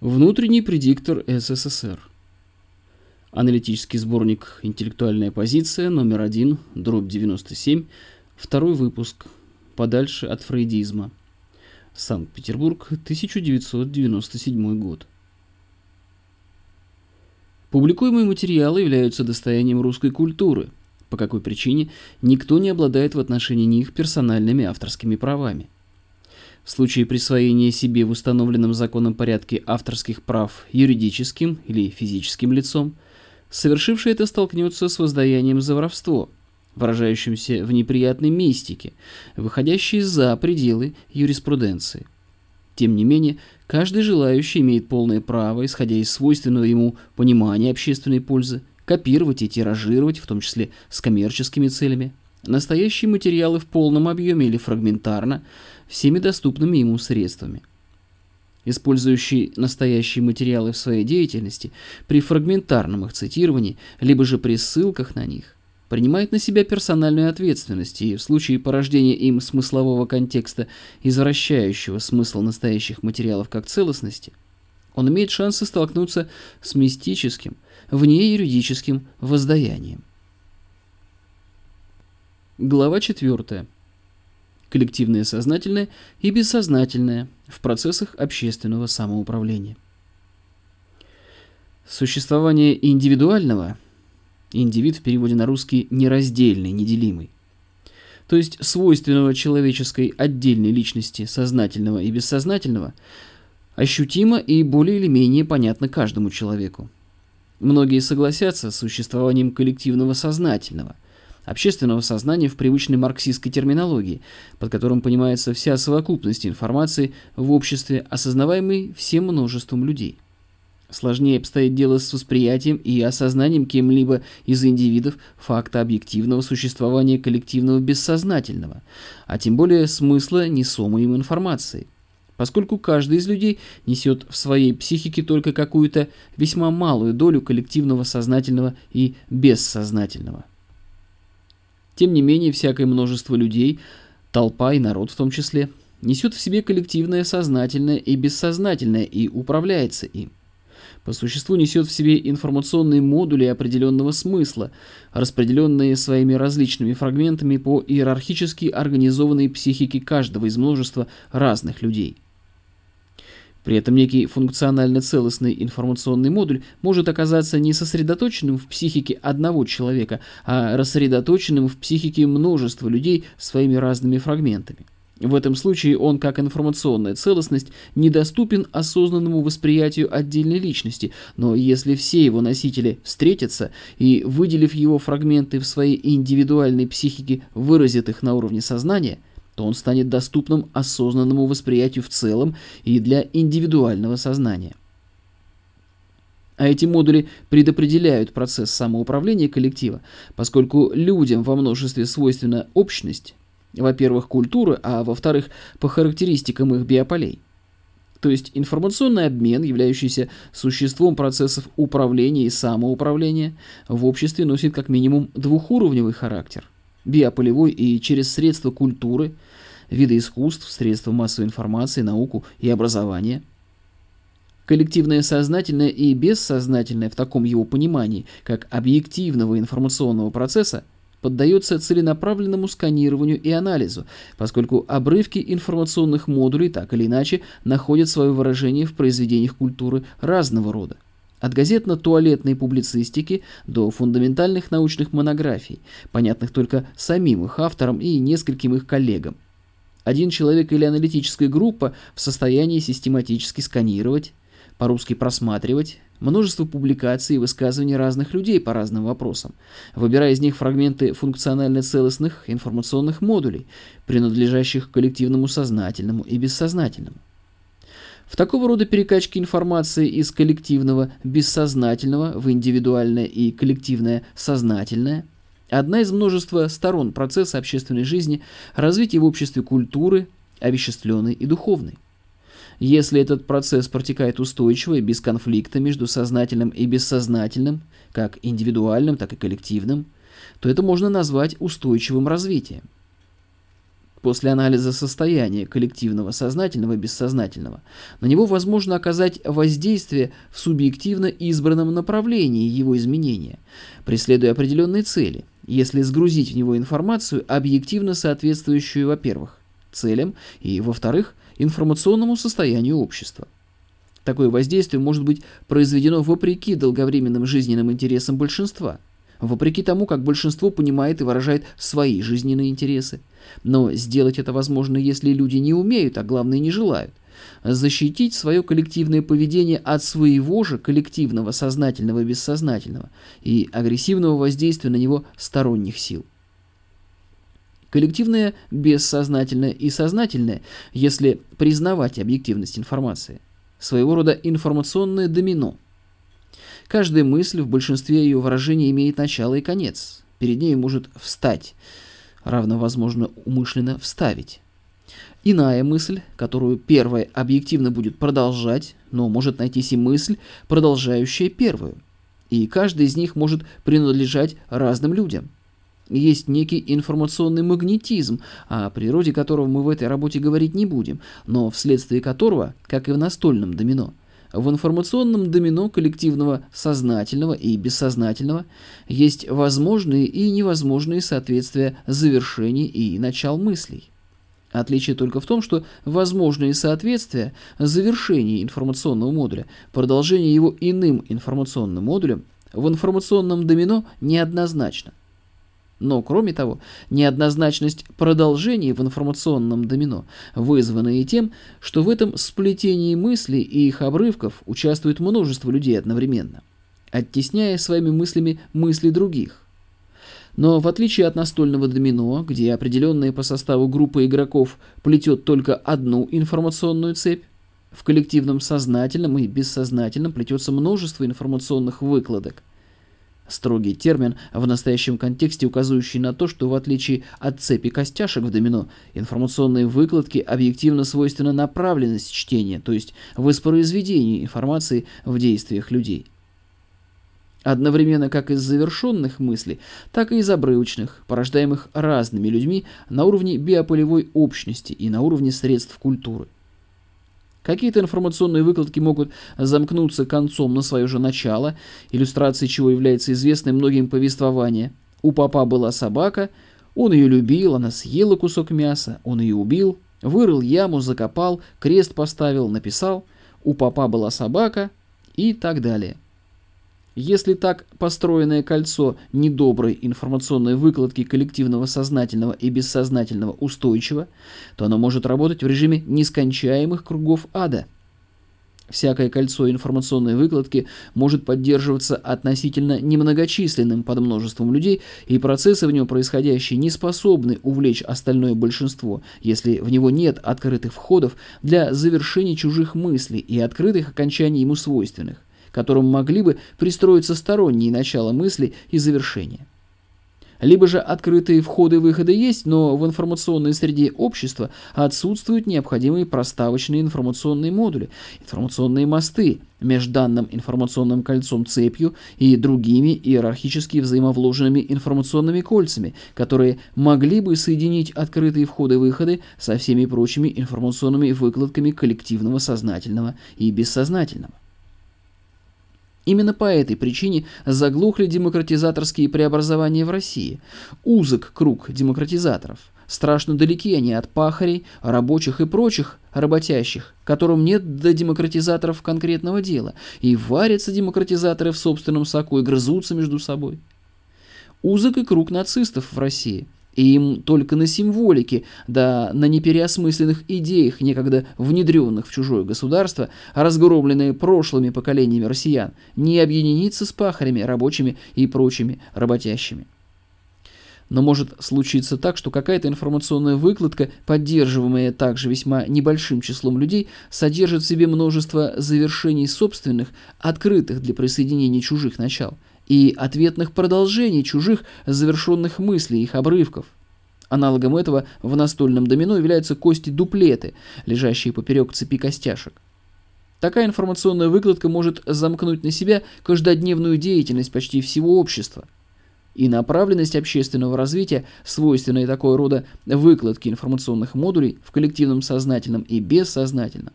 Внутренний предиктор СССР. Аналитический сборник «Интеллектуальная позиция» номер 1, дробь 97, второй выпуск. Подальше от фрейдизма. Санкт-Петербург, 1997 год. Публикуемые материалы являются достоянием русской культуры, по какой причине никто не обладает в отношении них персональными авторскими правами – в случае присвоения себе в установленном законом порядке авторских прав юридическим или физическим лицом, совершивший это столкнется с воздаянием за воровство, выражающимся в неприятной мистике, выходящей за пределы юриспруденции. Тем не менее, каждый желающий имеет полное право, исходя из свойственного ему понимания общественной пользы, копировать и тиражировать, в том числе с коммерческими целями, настоящие материалы в полном объеме или фрагментарно, всеми доступными ему средствами. Использующий настоящие материалы в своей деятельности при фрагментарном их цитировании, либо же при ссылках на них, принимает на себя персональную ответственность и в случае порождения им смыслового контекста, извращающего смысл настоящих материалов как целостности, он имеет шансы столкнуться с мистическим, вне юридическим воздаянием. Глава 4. Коллективное сознательное и бессознательное в процессах общественного самоуправления. Существование индивидуального, индивид в переводе на русский нераздельный, неделимый, то есть свойственного человеческой отдельной личности сознательного и бессознательного, ощутимо и более или менее понятно каждому человеку. Многие согласятся с существованием коллективного сознательного – общественного сознания в привычной марксистской терминологии, под которым понимается вся совокупность информации в обществе, осознаваемой всем множеством людей. Сложнее обстоит дело с восприятием и осознанием кем-либо из индивидов факта объективного существования коллективного бессознательного, а тем более смысла несомой им информации поскольку каждый из людей несет в своей психике только какую-то весьма малую долю коллективного сознательного и бессознательного. Тем не менее, всякое множество людей, толпа и народ в том числе, несет в себе коллективное сознательное и бессознательное и управляется им. По существу несет в себе информационные модули определенного смысла, распределенные своими различными фрагментами по иерархически организованной психике каждого из множества разных людей – при этом некий функционально целостный информационный модуль может оказаться не сосредоточенным в психике одного человека, а рассредоточенным в психике множества людей своими разными фрагментами. В этом случае он, как информационная целостность, недоступен осознанному восприятию отдельной личности, но если все его носители встретятся и, выделив его фрагменты в своей индивидуальной психике, выразят их на уровне сознания – то он станет доступным осознанному восприятию в целом и для индивидуального сознания. А эти модули предопределяют процесс самоуправления коллектива, поскольку людям во множестве свойственна общность, во-первых, культуры, а во-вторых, по характеристикам их биополей. То есть информационный обмен, являющийся существом процессов управления и самоуправления, в обществе носит как минимум двухуровневый характер – биополевой и через средства культуры – виды искусств, средства массовой информации, науку и образование. Коллективное сознательное и бессознательное в таком его понимании, как объективного информационного процесса, поддается целенаправленному сканированию и анализу, поскольку обрывки информационных модулей так или иначе находят свое выражение в произведениях культуры разного рода. От газетно-туалетной публицистики до фундаментальных научных монографий, понятных только самим их авторам и нескольким их коллегам. Один человек или аналитическая группа в состоянии систематически сканировать, по-русски просматривать, множество публикаций и высказываний разных людей по разным вопросам, выбирая из них фрагменты функционально целостных информационных модулей, принадлежащих коллективному сознательному и бессознательному. В такого рода перекачке информации из коллективного бессознательного в индивидуальное и коллективное сознательное – Одна из множества сторон процесса общественной жизни – развитие в обществе культуры, овеществленной и духовной. Если этот процесс протекает устойчиво и без конфликта между сознательным и бессознательным, как индивидуальным, так и коллективным, то это можно назвать устойчивым развитием. После анализа состояния коллективного сознательного и бессознательного, на него возможно оказать воздействие в субъективно избранном направлении его изменения, преследуя определенные цели, если сгрузить в него информацию, объективно соответствующую, во-первых, целям и, во-вторых, информационному состоянию общества. Такое воздействие может быть произведено вопреки долговременным жизненным интересам большинства – вопреки тому, как большинство понимает и выражает свои жизненные интересы. Но сделать это возможно, если люди не умеют, а главное не желают. Защитить свое коллективное поведение от своего же коллективного сознательного и бессознательного и агрессивного воздействия на него сторонних сил. Коллективное, бессознательное и сознательное, если признавать объективность информации. Своего рода информационное домино – Каждая мысль в большинстве ее выражений имеет начало и конец. Перед ней может встать, равно возможно умышленно вставить. Иная мысль, которую первая объективно будет продолжать, но может найтись и мысль, продолжающая первую. И каждая из них может принадлежать разным людям. Есть некий информационный магнетизм, о природе которого мы в этой работе говорить не будем, но вследствие которого, как и в настольном домино, в информационном домино коллективного сознательного и бессознательного есть возможные и невозможные соответствия завершений и начал мыслей. Отличие только в том, что возможные соответствия завершения информационного модуля, продолжение его иным информационным модулем в информационном домино неоднозначно. Но, кроме того, неоднозначность продолжений в информационном домино вызвана и тем, что в этом сплетении мыслей и их обрывков участвует множество людей одновременно, оттесняя своими мыслями мысли других. Но в отличие от настольного домино, где определенная по составу группа игроков плетет только одну информационную цепь, в коллективном сознательном и бессознательном плетется множество информационных выкладок – Строгий термин, в настоящем контексте указывающий на то, что в отличие от цепи костяшек в домино, информационные выкладки объективно свойственна направленность чтения, то есть воспроизведение информации в действиях людей. Одновременно как из завершенных мыслей, так и из обрывочных, порождаемых разными людьми на уровне биополевой общности и на уровне средств культуры. Какие-то информационные выкладки могут замкнуться концом на свое же начало, иллюстрацией чего является известное многим повествование. У папа была собака, он ее любил, она съела кусок мяса, он ее убил, вырыл яму, закопал, крест поставил, написал. У папа была собака и так далее. Если так построенное кольцо недоброй информационной выкладки коллективного сознательного и бессознательного устойчиво, то оно может работать в режиме нескончаемых кругов ада. Всякое кольцо информационной выкладки может поддерживаться относительно немногочисленным подмножеством людей, и процессы в нем происходящие не способны увлечь остальное большинство, если в него нет открытых входов для завершения чужих мыслей и открытых окончаний ему свойственных которым могли бы пристроиться сторонние начала мысли и завершения. Либо же открытые входы-выходы есть, но в информационной среде общества отсутствуют необходимые проставочные информационные модули, информационные мосты между данным информационным кольцом цепью и другими иерархически взаимовложенными информационными кольцами, которые могли бы соединить открытые входы-выходы со всеми прочими информационными выкладками коллективного сознательного и бессознательного. Именно по этой причине заглохли демократизаторские преобразования в России. Узок круг демократизаторов. Страшно далеки они от пахарей, рабочих и прочих работящих, которым нет до демократизаторов конкретного дела, и варятся демократизаторы в собственном соку и грызутся между собой. Узок и круг нацистов в России – и им только на символике, да на непереосмысленных идеях, некогда внедренных в чужое государство, разгромленные прошлыми поколениями россиян, не объединиться с пахарями, рабочими и прочими работящими. Но может случиться так, что какая-то информационная выкладка, поддерживаемая также весьма небольшим числом людей, содержит в себе множество завершений собственных, открытых для присоединения чужих начал – и ответных продолжений чужих завершенных мыслей, их обрывков. Аналогом этого в настольном домино являются кости-дуплеты, лежащие поперек цепи костяшек. Такая информационная выкладка может замкнуть на себя каждодневную деятельность почти всего общества. и направленность общественного развития, свойственные такого рода выкладки информационных модулей в коллективном сознательном и бессознательном,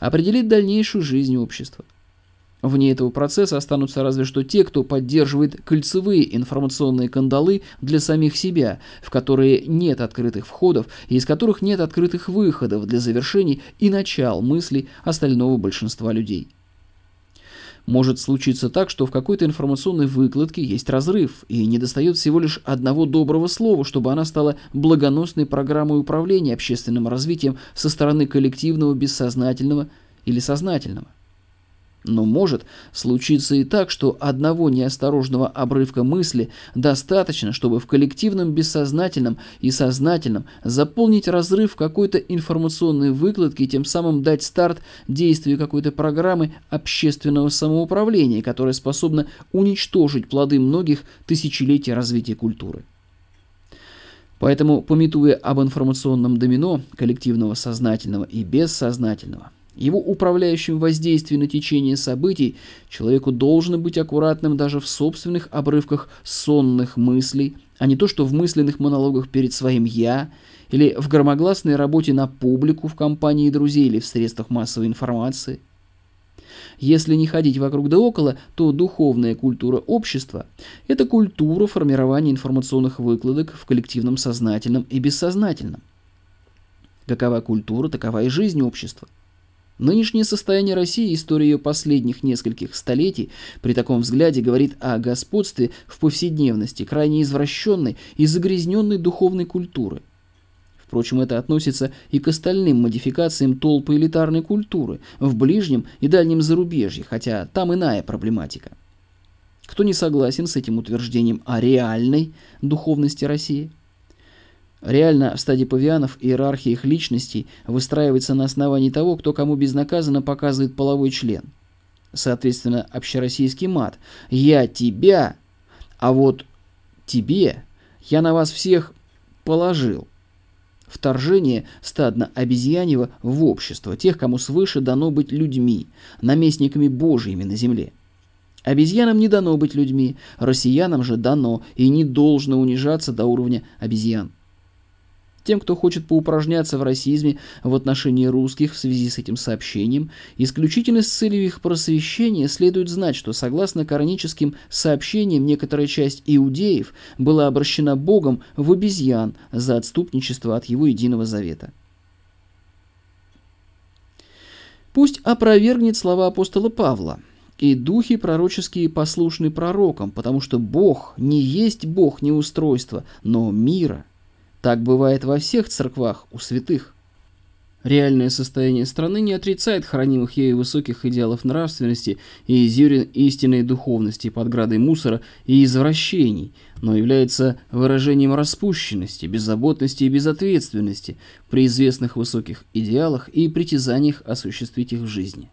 определит дальнейшую жизнь общества. Вне этого процесса останутся разве что те, кто поддерживает кольцевые информационные кандалы для самих себя, в которые нет открытых входов и из которых нет открытых выходов для завершений и начал мыслей остального большинства людей. Может случиться так, что в какой-то информационной выкладке есть разрыв, и недостает всего лишь одного доброго слова, чтобы она стала благоносной программой управления общественным развитием со стороны коллективного бессознательного или сознательного. Но может случиться и так, что одного неосторожного обрывка мысли достаточно, чтобы в коллективном бессознательном и сознательном заполнить разрыв какой-то информационной выкладки и тем самым дать старт действию какой-то программы общественного самоуправления, которая способна уничтожить плоды многих тысячелетий развития культуры. Поэтому, пометуя об информационном домино коллективного сознательного и бессознательного, его управляющим воздействием на течение событий человеку должно быть аккуратным даже в собственных обрывках сонных мыслей, а не то, что в мысленных монологах перед своим «я» или в громогласной работе на публику в компании друзей или в средствах массовой информации. Если не ходить вокруг да около, то духовная культура общества – это культура формирования информационных выкладок в коллективном сознательном и бессознательном. Какова культура, такова и жизнь общества – Нынешнее состояние России, история ее последних нескольких столетий, при таком взгляде говорит о господстве в повседневности крайне извращенной и загрязненной духовной культуры. Впрочем, это относится и к остальным модификациям толпы элитарной культуры в ближнем и дальнем зарубежье, хотя там иная проблематика. Кто не согласен с этим утверждением о реальной духовности России – Реально в стадии павианов иерархия их личностей выстраивается на основании того, кто кому безнаказанно показывает половой член. Соответственно, общероссийский мат. «Я тебя, а вот тебе я на вас всех положил». Вторжение стадно-обезьяньего в общество, тех, кому свыше дано быть людьми, наместниками божьими на земле. Обезьянам не дано быть людьми, россиянам же дано и не должно унижаться до уровня обезьян. Тем, кто хочет поупражняться в расизме в отношении русских в связи с этим сообщением, исключительно с целью их просвещения следует знать, что согласно кораническим сообщениям некоторая часть иудеев была обращена Богом в обезьян за отступничество от его единого завета. Пусть опровергнет слова апостола Павла – и духи пророческие послушны пророкам, потому что Бог не есть Бог неустройства, но мира – так бывает во всех церквах у святых. Реальное состояние страны не отрицает хранимых ею высоких идеалов нравственности и зерен истинной духовности под градой мусора и извращений, но является выражением распущенности, беззаботности и безответственности при известных высоких идеалах и притязаниях осуществить их в жизни.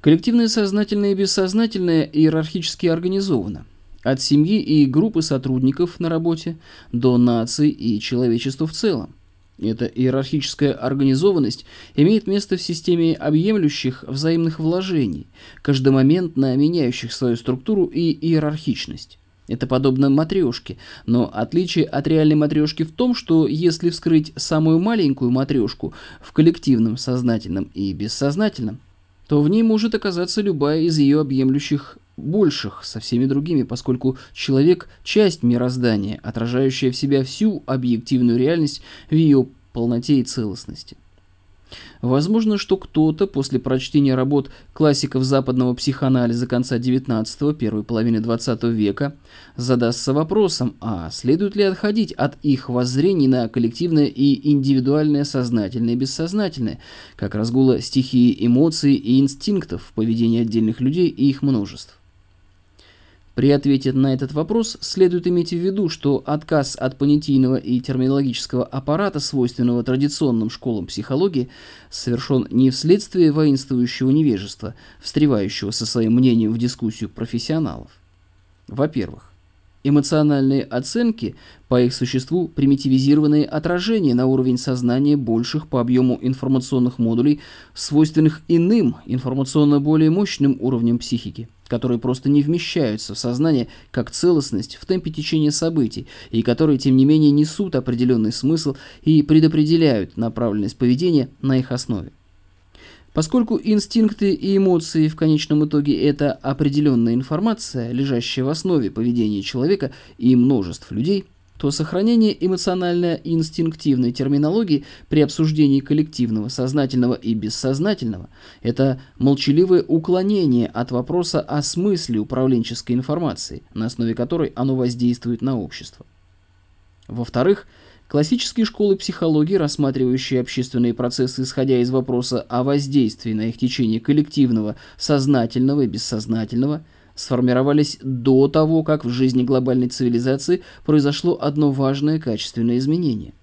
Коллективное сознательное и бессознательное иерархически организовано – от семьи и группы сотрудников на работе до нации и человечества в целом. Эта иерархическая организованность имеет место в системе объемлющих взаимных вложений, каждомоментно меняющих свою структуру и иерархичность. Это подобно матрешке, но отличие от реальной матрешки в том, что если вскрыть самую маленькую матрешку в коллективном, сознательном и бессознательном, то в ней может оказаться любая из ее объемлющих больших со всеми другими, поскольку человек – часть мироздания, отражающая в себя всю объективную реальность в ее полноте и целостности. Возможно, что кто-то после прочтения работ классиков западного психоанализа конца XIX – первой половины XX века задастся вопросом, а следует ли отходить от их воззрений на коллективное и индивидуальное сознательное и бессознательное, как разгула стихии эмоций и инстинктов в поведении отдельных людей и их множеств. При ответе на этот вопрос следует иметь в виду, что отказ от понятийного и терминологического аппарата, свойственного традиционным школам психологии, совершен не вследствие воинствующего невежества, встревающего со своим мнением в дискуссию профессионалов. Во-первых, эмоциональные оценки по их существу примитивизированные отражения на уровень сознания больших по объему информационных модулей, свойственных иным, информационно более мощным уровням психики – которые просто не вмещаются в сознание как целостность в темпе течения событий, и которые, тем не менее, несут определенный смысл и предопределяют направленность поведения на их основе. Поскольку инстинкты и эмоции в конечном итоге это определенная информация, лежащая в основе поведения человека и множеств людей, то сохранение эмоционально-инстинктивной терминологии при обсуждении коллективного, сознательного и бессознательного – это молчаливое уклонение от вопроса о смысле управленческой информации, на основе которой оно воздействует на общество. Во-вторых, классические школы психологии, рассматривающие общественные процессы, исходя из вопроса о воздействии на их течение коллективного, сознательного и бессознательного – сформировались до того, как в жизни глобальной цивилизации произошло одно важное качественное изменение.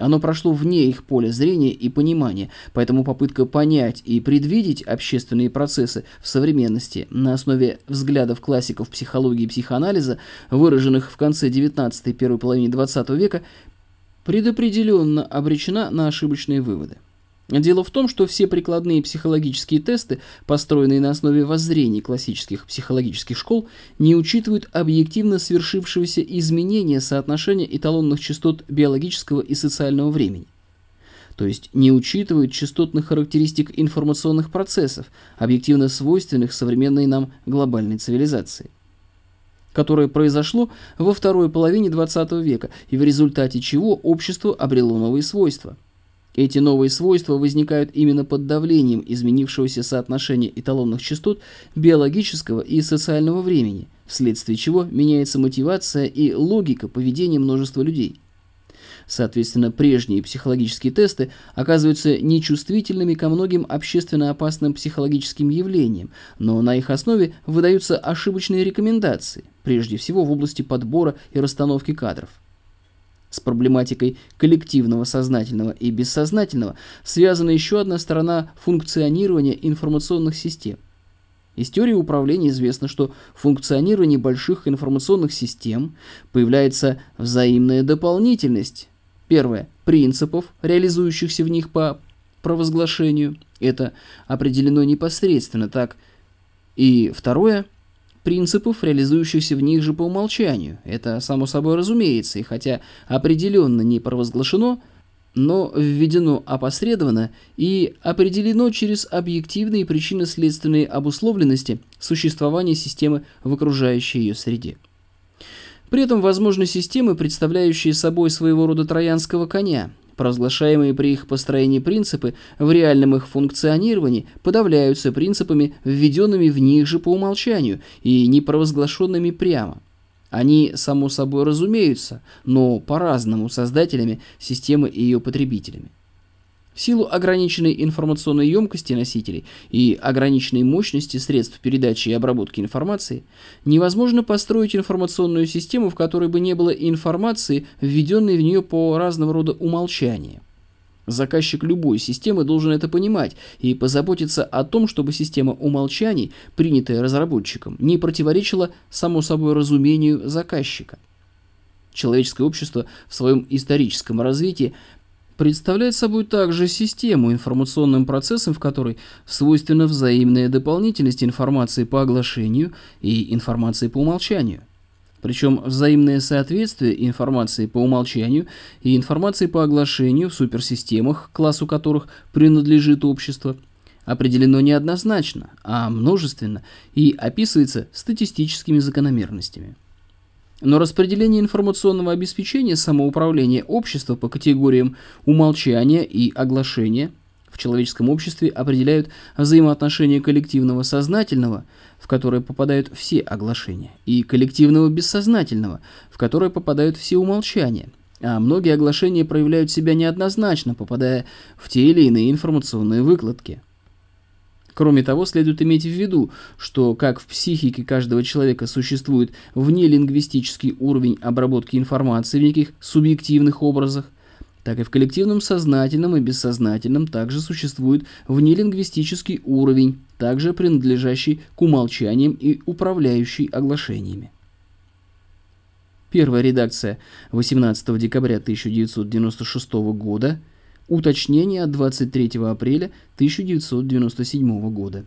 Оно прошло вне их поля зрения и понимания, поэтому попытка понять и предвидеть общественные процессы в современности на основе взглядов классиков психологии и психоанализа, выраженных в конце XIX и первой половине XX века, предопределенно обречена на ошибочные выводы. Дело в том, что все прикладные психологические тесты, построенные на основе воззрений классических психологических школ, не учитывают объективно свершившегося изменения соотношения эталонных частот биологического и социального времени. То есть не учитывают частотных характеристик информационных процессов, объективно свойственных современной нам глобальной цивилизации которое произошло во второй половине XX века и в результате чего общество обрело новые свойства – эти новые свойства возникают именно под давлением изменившегося соотношения эталонных частот биологического и социального времени, вследствие чего меняется мотивация и логика поведения множества людей. Соответственно, прежние психологические тесты оказываются нечувствительными ко многим общественно опасным психологическим явлениям, но на их основе выдаются ошибочные рекомендации, прежде всего в области подбора и расстановки кадров. С проблематикой коллективного сознательного и бессознательного связана еще одна сторона функционирования информационных систем. Из теории управления известно, что в функционировании больших информационных систем появляется взаимная дополнительность. Первое – принципов, реализующихся в них по провозглашению. Это определено непосредственно так. И второе – принципов, реализующихся в них же по умолчанию. Это само собой разумеется, и хотя определенно не провозглашено, но введено опосредованно и определено через объективные причинно-следственные обусловленности существования системы в окружающей ее среде. При этом возможны системы, представляющие собой своего рода троянского коня, Провозглашаемые при их построении принципы в реальном их функционировании подавляются принципами, введенными в них же по умолчанию и не провозглашенными прямо. Они, само собой, разумеются, но по-разному создателями системы и ее потребителями. Силу ограниченной информационной емкости носителей и ограниченной мощности средств передачи и обработки информации, невозможно построить информационную систему, в которой бы не было информации, введенной в нее по разного рода умолчаниям. Заказчик любой системы должен это понимать и позаботиться о том, чтобы система умолчаний, принятая разработчиком, не противоречила само собой разумению заказчика. Человеческое общество в своем историческом развитии представляет собой также систему информационным процессом, в которой свойственна взаимная дополнительность информации по оглашению и информации по умолчанию. Причем взаимное соответствие информации по умолчанию и информации по оглашению в суперсистемах, классу которых принадлежит общество, определено неоднозначно, а множественно и описывается статистическими закономерностями. Но распределение информационного обеспечения самоуправления общества по категориям умолчания и оглашения в человеческом обществе определяют взаимоотношения коллективного сознательного, в которое попадают все оглашения, и коллективного бессознательного, в которое попадают все умолчания. А многие оглашения проявляют себя неоднозначно, попадая в те или иные информационные выкладки – Кроме того, следует иметь в виду, что как в психике каждого человека существует внелингвистический уровень обработки информации в неких субъективных образах, так и в коллективном сознательном и бессознательном также существует внелингвистический уровень, также принадлежащий к умолчаниям и управляющий оглашениями. Первая редакция 18 декабря 1996 года – Уточнение от 23 апреля 1997 года.